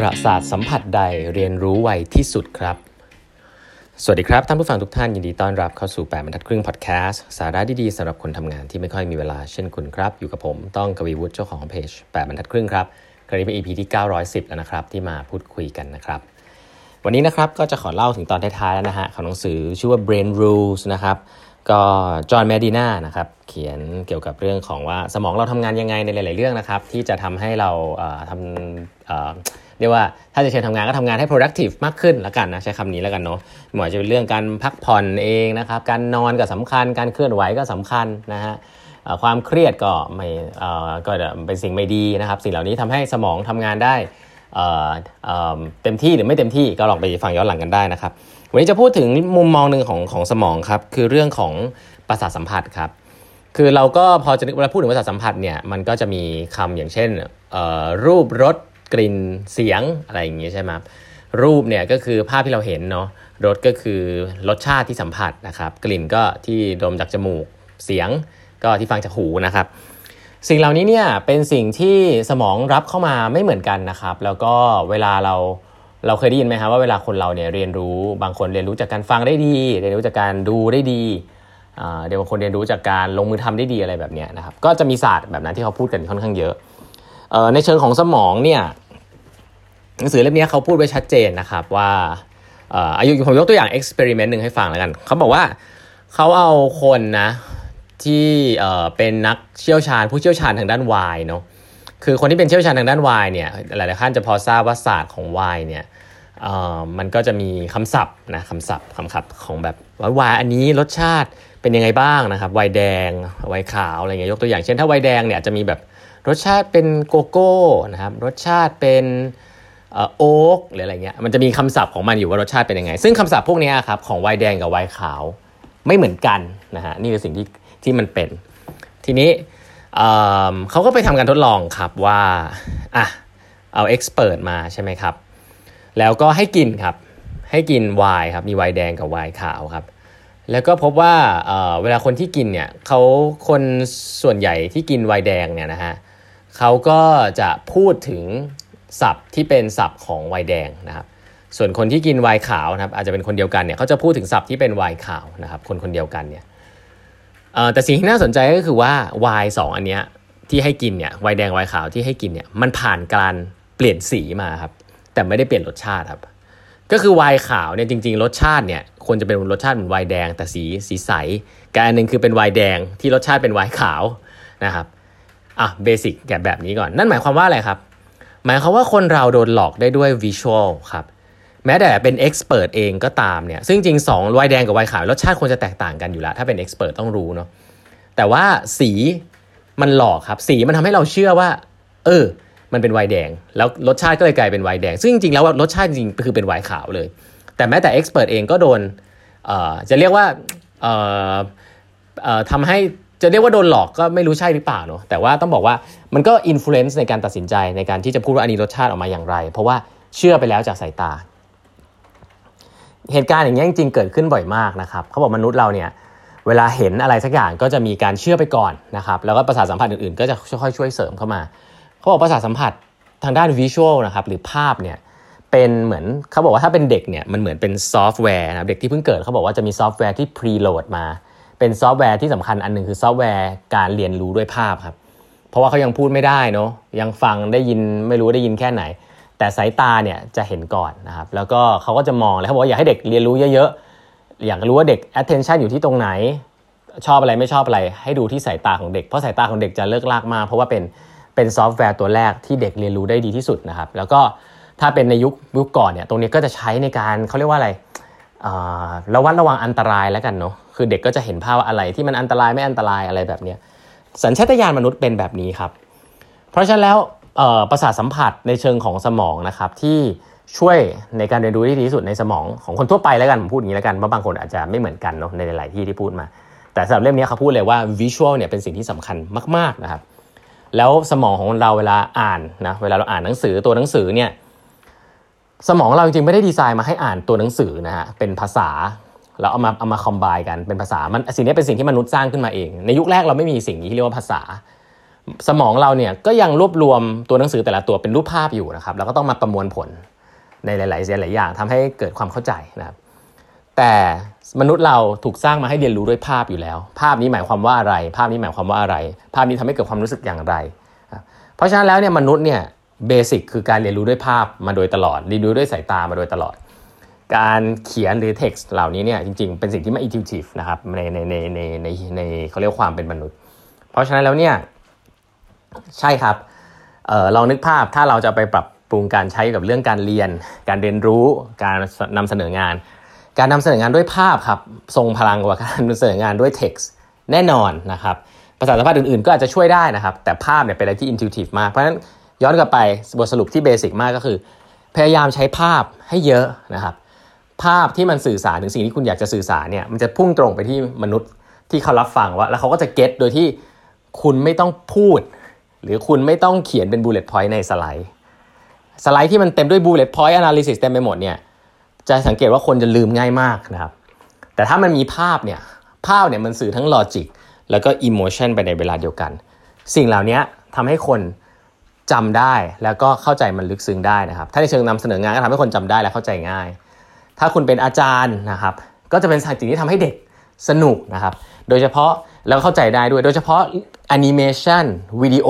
ประสาทสัมผัสใดเรียนรู้ไวที่สุดครับ สวัสดีครับ ท่านผู้ฟังทุกท่านยินดีต้อนรับเข้าสู่ 8บรรทัดครึ่งพอดแคสต์สาระดีๆสำหรับคนทำงานที่ไม่ค่อยมีเวลาเช่นคุณครับ อยู่กับผมต้องกวีวุฒิเจ้าของเพจ8บรรทัดครึ่งครับครั้นี้เป็น EP ที่ 910 แล้วนะครับ ที่มาพูดคุยกันนะครับ วันนี้นะครับก็จะขอเล่าถึงตอนท้ายๆแล้วนะฮะของหนังสือชื่อว่า Brain Rules นะครับก็จอห์นแมดีนานะครับเขียนเกี่ยวกับเรื่องของว่าสมองเราทำงานยังไงในหลาย ๆ เรื่องนะครับ ที่จะทำให้เราทำ เรียกว่าถ้าจะเชิญทำงานก็ทำงานให้ productive มากขึ้นล้วกันนะใช้คำนี้แล้วกันเนาะหมายจะเป็นเรื่องการพักผ่อนเองนะครับการนอนก็สำคัญ การเคลื่อนไหวก็สำคัญนะฮะความเครียดก็ไม่ก็เป็นสิ่งไม่ดีนะครับ สิ่งเหล่านี้ทำให้สมองทำงานได้เต็มที่หรือไม่เต็มที่ก็ลองไปฟังย้อนหลังกันได้นะครับวันนี้จะพูดถึงมุมมองหนึ่งของของสมองครับคือเรื่องของประสาทสัมผัสครับคือเราก็พอจะเวลาพูดถึงประสาทสัมผัสเนี่ยมันก็จะมีคำอย่างเช่นรูปรส กลิ่นเสียงอะไรอย่างเงี้ยใช่ไหมรูปเนี่ยก็คือภาพที่เราเห็นเนาะรสก็คือรสชาติที่สัมผัสนะครับ กลิ่นก็ที่ดมจากจมูกเสียงก็ที่ฟังจากหูนะครับ สิ่งเหล่านี้เนี่ยเป็นสิ่งที่สมองรับเข้ามาไม่เหมือนกันนะครับ แล้วก็เวลาเราเราเคยได้ยินไหมครับว่าเวลาคนเราเนี่ยเรียนรู้บางคนเรียนรู้จากการฟังได้ดี เรียนรู้จากการดูได้ดีเดี๋ยวบางคนเรียนรู้จากการลงมือทำได้ดีอะไรแบบนี้นะครับก็จะมีศาสตร์แบบนั้นที่เขาพูดกันค่อนข้างเยอะในเชิงของสมองเนี่ย หนังสือเล่มนี้เขาพูดไว้ชัดเจนนะครับว่าอายุผมยกตัวอย่าง experiment หนึ่งให้ฟังแล้วกันเขาบอกว่าเขาเอาคนนะที่เป็นนักเชี่ยวชาญผู้เชี่ยวชาญทางด้านไวน์เนาะคือคนที่เป็นเชี่ยวชาญทางด้านไวน์เนี่ยหลายๆท่านจะพอทราบว่าศาสตร์ของไวน์เนี่ยมันก็จะมีคำศัพท์นะคำศัพท์คำศัพท์ของแบบว่าไวน์อันนี้รสชาติเป็นยังไงบ้างนะครับวายแดงวายขาวอะไรเงี้ยยกตัวอย่างเช่นถ้าวายแดงเนี่ยจะมีแบบรสชาติเป็นโกโก้นะครับรสชาติเป็น โอ๊กหรืออะไรเงี้ยมันจะมีคำศัพท์ของมันอยู่ว่ารสชาติเป็นยังไง ซึ่งคำศัพท์พวกนี้ครับของไวายแดงกับไวายขาวไม่เหมือนกันนะฮะนี่คือสิ่งที่ที่มันเป็น ทีนี้เขาก็ไปทำการทดลองครับว่าอะเอาเอ็กซ์เพรสมาใช่ไหมครับ แล้วก็ให้กินครับ ให้กินไวน์ครับมีไวน์แดงกับไวน์ขาวครับ แล้วก็พบว่าเเวลาคนที่กินเนี่ยเขาคนส่วนใหญ่ที่กินไวน์แดงเนี่ยนะฮะเขาก็จะพูดถึง ศัพท์ที่เป็นศัพท์ของไวน์แดงนะครับส่วนคนที่กินไวน์ขาวนะครับอาจจะเป็นคนเดียวกันเนี่ยเขาจะพูดถึงศัพท์ที่เป็นไวน์ขาวนะครับคนคนเดียวกันเนี่ยแต่สิ่งที่น่าสนใจก็คือว่าไวายสองอันเนี้ยที่ให้กินเนี่ยไวายแดงไวายขาวที่ให้กินเนี่ยมันผ่านการเปลี่ยนสีมาครับแต่ไม่ได้เปลี่ยนรสชาติครับก็คือไวน์ขาวเนี่ยจริงๆ รสชาติเนี่ยควรจะเป็นรสชาติเหมือนไวน์แดงแต่สีสีใสอีกอันนึงคือเป็นไวน์แดงที่รสชาติเป็นไวน์ขาวนะครับอะ basic แกแบบนี้ก่อน นั่นหมายความว่าอะไรครับ หมายความว่าคนเราโดนหลอกได้ด้วย visual ครับแม้แต่เป็น expert เองก็ตามเนี่ยซึ่งจริงสองไวน์แดงกับไวน์ขาวรสชาติควรจะแตกต่างกันอยู่แล้ว ถ้าเป็น expert ต้องรู้เนาะแต่ว่าสีมันหลอกครับ สีมันทำให้เราเชื่อว่า เออ มันเป็นไวน์แดง แล้วรสชาติก็เลยกลายเป็นไวน์แดง ซึ่งจริงๆแล้วรสชาติจริงคือเป็นไวน์ขาวเลย แต่แม้แต่ expert เองก็โดนจะเรียกว่าทำให้ จะเรียกว่าโดนหลอกก็ไม่รู้ใช่หรือเปล่าเนาะแต่ว่าต้องบอกว่ามันก็ influence ในการตัดสินใจในการที่จะพูดว่าอันนี้รสชาติออกมาอย่างไร เพราะว่าเชื่อไปแล้วจากสายตา เหตุการณ์อย่างนี้จริงๆเกิดขึ้นบ่อยมากนะครับเขาบอกมนุษย์เราเนี่ยเวลาเห็นอะไรสักอย่างก็จะมีการเชื่อไปก่อนนะครับแล้วก็ประสาทสัมผัสอื่นๆ ก็จะค่อยๆช่วยเสริมเข้ามาเขาบอกประสาทสัมผัสทางด้าน visual นะครับหรือภาพเนี่ยเป็นเหมือนเขาบอกว่าถ้าเป็นเด็กเนี่ยมันเหมือนเป็นซอฟต์แวร์นะเด็กที่เพิ่งเกิดเขาบอกว่าจะมีซอฟต์แวร์ที่ preload มา เป็นซอฟต์แวร์ที่สำคัญอันหนึ่งคือซอฟต์แวร์การเรียนรู้ด้วยภาพครับ เพราะว่าเขายังพูดไม่ได้เนาะยังฟังได้ยินไม่รู้ได้ยินแค่ไหน แต่สายตาเนี่ยจะเห็นก่อนนะครับ แล้วก็เขาก็จะมองแล้วเขาบอกว่าอยากให้เด็กเรียนรู้เยอะๆ อยากรู้ว่าเด็ก attention อยู่ที่ตรงไหน ชอบอะไรไม่ชอบอะไร ให้ดูที่สายตาของเด็กเพราะสายตาของเด็กจะเลิกลากมากเพราะว่าเป็นเป็นซอฟต์แวร์ตัวแรกที่เด็กเรียนรู้ได้ดีที่สุดนะครับ แล้วก็ถ้าเป็นในยุคยุคก่อนเนี่ยตรงนี้ก็จะใช้ในการเขาเรียกว่าอะไร ระวัดระวังอันตรายแล้วกันเนาะคือเด็กก็จะเห็นภาพว่าอะไรที่มันอันตรายไม่อันตรายอะไรแบบนี้สัญชาตญาณมนุษย์เป็นแบบนี้ครับ เพราะฉะนั้นแล้วประสาทสัมผัสในเชิงของสมองนะครับที่ช่วยในการเรียนรู้ที่ดีที่สุดในสมองของคนทั่วไปแล้วกันผมพูดอย่างนี้แล้วกันเพราะบางคนอาจจะไม่เหมือนกันเนาะในหลายที่ที่พูดมา แต่สำหรับเล่มนี้เขาพูดเลยว่าวิชวลเนี่ยเป็นสิ่งที่สำคัญมาก ๆนะครับ แล้วสมองของเราเวลาอ่านนะเวลาเราอ่านหนังสือตัวหนังสือเนี่ย สมองเราจริงๆไม่ได้ดีไซน์มาให้อ่านตัวหนังสือนะฮะเป็นภาษาแล้วเอามาเอามาคอมไบกันเป็นภาษามันสิ่งนี้เป็นสิ่งที่มนุษย์สร้างขึ้นมาเอง ในยุคแรกเราไม่มีสิ่งนี้ที่เรียกว่าภาษา สมองเราเนี่ยก็ยังรวบรวมตัวหนังสือแต่ละตัวเป็นรูปภาพอยู่นะครับแล้วก็ต้องมาประมวลผลในหลายๆหลายอย่างทำให้เกิดความเข้าใจนะครับแต่มนุษย์เราถูกสร้างมาให้เรียนรู้ด้วยภาพอยู่แล้ว ภาพนี้หมายความว่าอะไร ภาพนี้หมายความว่าอะไร ภาพนี้ทำให้เกิดความรู้สึกอย่างไร เพราะฉะนั้นแล้วเนี่ยมนุษย์เนี่ย เบสิกคือการเรียนรู้ด้วยภาพมาโดยตลอดเรียนรู้ด้วยสายตามาโดยตลอด การเขียนหรือ text เหล่านี้เนี่ยจริง ๆ เป็นสิ่งที่ไม่ intuitive นะครับในในในในในในเขาเรียกความเป็นมนุษย์ เพราะฉะนั้นแล้วเนี่ยใช่ครับเออลองนึกภาพถ้าเราจะไปปรับปรุงการใช้กับเรื่องการเรียน การเรียนรู้การนำเสนองาน การนำเสนองานด้วยภาพครับทรงพลังกว่าการนำเสนองานด้วย text แน่นอนนะครับภาษาสัมพันธ์อื่นๆก็อาจจะช่วยได้นะครับ แต่ภาพเนี่ยเป็นอะไรที่ intuitive มากเพราะฉะนั้น ย้อนกลับไปบทสรุปที่เบสิกมากก็คือ พยายามใช้ภาพให้เยอะนะครับ ภาพที่มันสื่อสารถึงสิ่งที่คุณอยากจะสื่อสารเนี่ยมันจะพุ่งตรงไปที่มนุษย์ที่เขารับฟังว่า แล้วเขาก็จะเก็ตโดยที่คุณไม่ต้องพูด หรือคุณไม่ต้องเขียนเป็น bullet point ในสไลด์ สไลด์ที่มันเต็มด้วย bullet point analysis เต็มไปหมดเนี่ยจะสังเกตว่าคนจะลืมง่ายมากนะครับ แต่ถ้ามันมีภาพเนี่ยภาพเนี่ยมันสื่อทั้ง logic แล้วก็ emotion ไปในเวลาเดียวกัน สิ่งเหล่านี้ทำให้คน จำได้แล้วก็เข้าใจมันลึกซึ้งได้นะครับ ถ้าในเชิงนำเสนองานก็ทำให้คนจำได้และเข้าใจง่าย ถ้าคุณเป็นอาจารย์นะครับ ก็จะเป็นสิ่งที่ทำให้เด็กสนุกนะครับ โดยเฉพาะแล้วเข้าใจได้ด้วย โดยเฉพาะแอนิเมชันวิดีโอ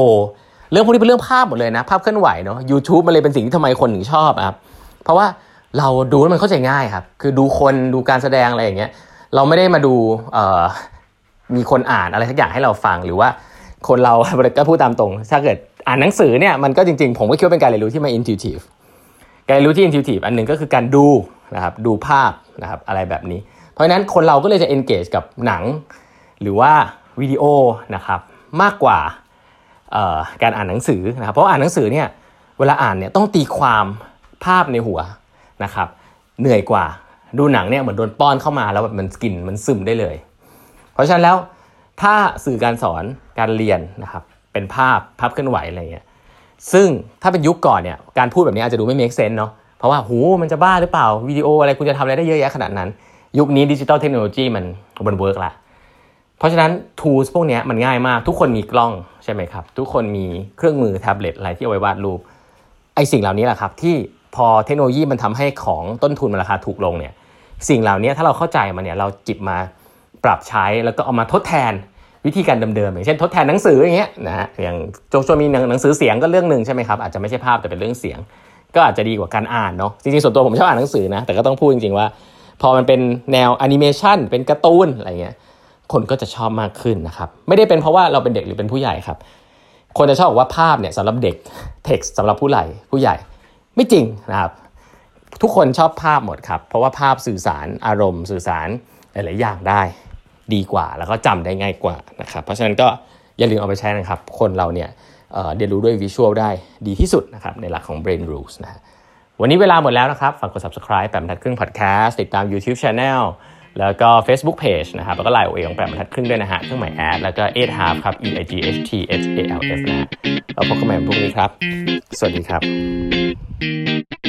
เรื่องพวกนี้เป็นเรื่องภาพหมดเลยนะภาพเคลื่อนไหวเนาะ YouTube มันเลยเป็นสิ่งที่ทำไมคนถึงชอบครับ เพราะว่าเราดูแล้วมันเข้าใจง่ายครับ คือดูคนดูการแสดงอะไรอย่างเงี้ย เราไม่ได้มาดูมีคนอ่านอะไรสักอย่างให้เราฟังหรือว่าคนเราก็พูดตามตรง ถ้าเกิด อ่านหนังสือเนี่ยมันก็จริงๆ ผมก็คิดว่าเป็นการเรียนรู้ที่ไม่ intuitive การเรียนรู้ที่ intuitive อันหนึ่งก็คือการดูนะครับดูภาพนะครับอะไรแบบนี้ เพราะฉะนั้นคนเราก็เลยจะ engage กับหนัง หรือว่าวิดีโอนะครับมากกว่าการอ่านหนังสือนะครับเพราะอ่านหนังสือเนี่ยเวลาอ่านเนี่ยต้องตีความภาพในหัวนะครับเหนื่อยกว่าดูหนังเนี่ยเหมือนโดนป้อนเข้ามาแล้วแบบมันกินมันซึมได้เลย เพราะฉะนั้นแล้วถ้าสื่อการสอนการเรียนนะครับ เป็นภาพภาพเคลื่อนไหวอะไรเงี้ยซึ่งถ้าเป็นยุคก่อนเนี่ยการพูดแบบนี้อาจจะดูไม่ make sense เนาะเพราะว่าหูมันจะบ้าหรือเปล่าวิดีโออะไรคุณจะทำอะไรได้เยอะแยะขนาดนั้น ยุคนี้ดิจิตอลเทคโนโลยีมันมัน work ละเพราะฉะนั้น tools พวกนี้มันง่ายมาก ทุกคนมีกล้องใช่ไหมครับ ทุกคนมีเครื่องมือแท็บเล็ตอะไรที่เอาไว้วาดรูปไอสิ่งเหล่านี้แหละครับที่พอเทคโนโลยีมันทำให้ของต้นทุนมันราคาถูกลงเนี่ยสิ่งเหล่านี้ถ้าเราเข้าใจมันเนี่ยเราหยิบมาปรับใช้แล้วก็เอามาทดแทน วิธีการเดิมๆอย่างเช่นทดแทนหนังสืออย่างเงี้ยนะฮะอย่างโจชัวมีหนังสือเสียงก็เรื่องหนึ่งใช่ไหมครับอาจจะไม่ใช่ภาพแต่เป็นเรื่องเสียง ก็อาจจะดีกว่าการอ่านเนาะจริงๆส่วนตัวผมชอบอ่านหนังสือนะแต่ก็ต้องพูดจริงๆว่า พอมันเป็นแนวแอนิเมชันเป็นการ์ตูนอะไรเงี้ยคนก็จะชอบมากขึ้นนะครับไม่ได้เป็นเพราะว่าเราเป็นเด็กหรือเป็นผู้ใหญ่ครับ คนจะชอบบอกว่าภาพเนี่ยสำหรับเด็กเท็กซ์สำหรับผู้ใหญ่ผู้ใหญ่ไม่จริงนะครับทุกคนชอบภาพหมดครับ เพราะว่าภาพสื่อสารอารมณ์สื่อสารหลายๆอย่างได้ ดีกว่า แล้วก็จำได้ง่ายกว่านะครับ เพราะฉะนั้นก็อย่าลืมเอาไปใช้นะครับ คนเราเนี่ยเรียนรู้ด้วยวิชวลได้ดีที่สุดนะครับในหลักของ Brain Rules นะวันนี้เวลาหมดแล้วนะครับ ฝากกด subscribe แปมทัดครึ่ง podcast ติดตาม YouTube Channel แล้วก็ Facebook Page นะครับ แล้วก็ไลน์โอเอของแปมทัดครึ่งด้วยนะฮะเครื่องหมายแอดแล้วก็8 half ครับ e i g h t h a l f นะเราพบกันใหม่พรุ่งนี้ครับ สวัสดีครับ